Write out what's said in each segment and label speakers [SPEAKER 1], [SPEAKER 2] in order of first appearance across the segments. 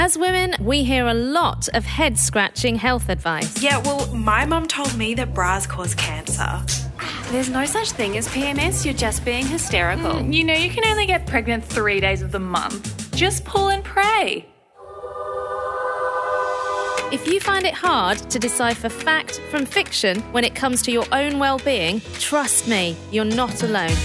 [SPEAKER 1] As women, we hear a lot of head scratching health advice.
[SPEAKER 2] Yeah, well, my mum told me that bras cause cancer.
[SPEAKER 3] There's no such thing as PMS, you're just being hysterical.
[SPEAKER 4] Mm, you know, you can only get pregnant three days of the month. Just pull and pray.
[SPEAKER 1] If you find it hard to decipher fact from fiction when it comes to your own well being, trust me, you're not alone.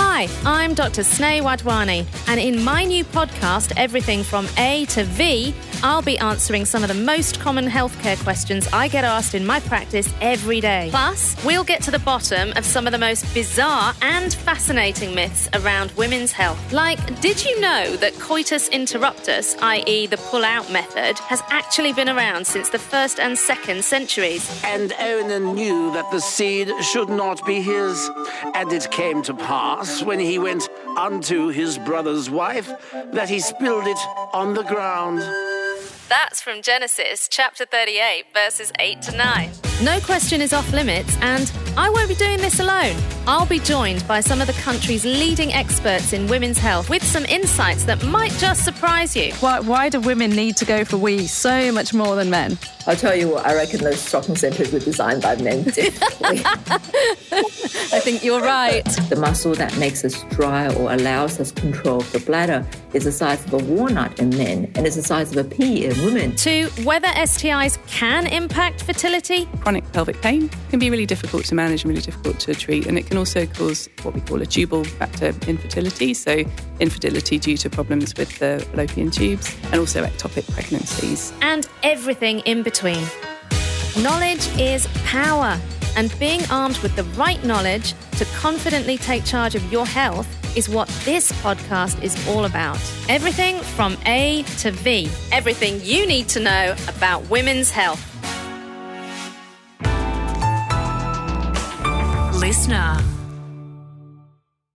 [SPEAKER 1] Hi, I'm Dr. Sneha Wadhwani, and in my new podcast, Everything from A to V, I'll be answering some of the most common healthcare questions I get asked in my practice every day. Plus, we'll get to the bottom of some of the most bizarre and fascinating myths around women's health. Like, did you know that coitus interruptus, i.e., the pull out method, has actually been around since the first and second centuries?
[SPEAKER 5] And Onan knew that the seed should not be his. And it came to pass, when he went unto his brother's wife, that he spilled it on the ground.
[SPEAKER 1] That's from Genesis chapter 38, verses 8 to 9. No question is off limits, and I won't be doing this alone. I'll be joined by some of the country's leading experts in women's health with some insights that might just surprise you.
[SPEAKER 6] Why, why do women need to go for wee so much more than men?
[SPEAKER 7] I'll tell you what, I reckon those shopping centres were designed by men.
[SPEAKER 6] I think you're right.
[SPEAKER 7] the muscle that makes us dry or allows us control of the bladder is the size of a walnut in men and is the size of a pea in women.
[SPEAKER 1] To whether STIs can impact fertility,
[SPEAKER 8] Chronic pelvic pain can be really difficult to manage and really difficult to treat, and it can also cause what we call a tubal factor infertility, so infertility due to problems with the fallopian tubes, and also ectopic pregnancies.
[SPEAKER 1] and everything in between. Knowledge is power, and being armed with the right knowledge to confidently take charge of your health is what this podcast is all about. Everything from A to V, everything you need to know about women's health.
[SPEAKER 2] Listener.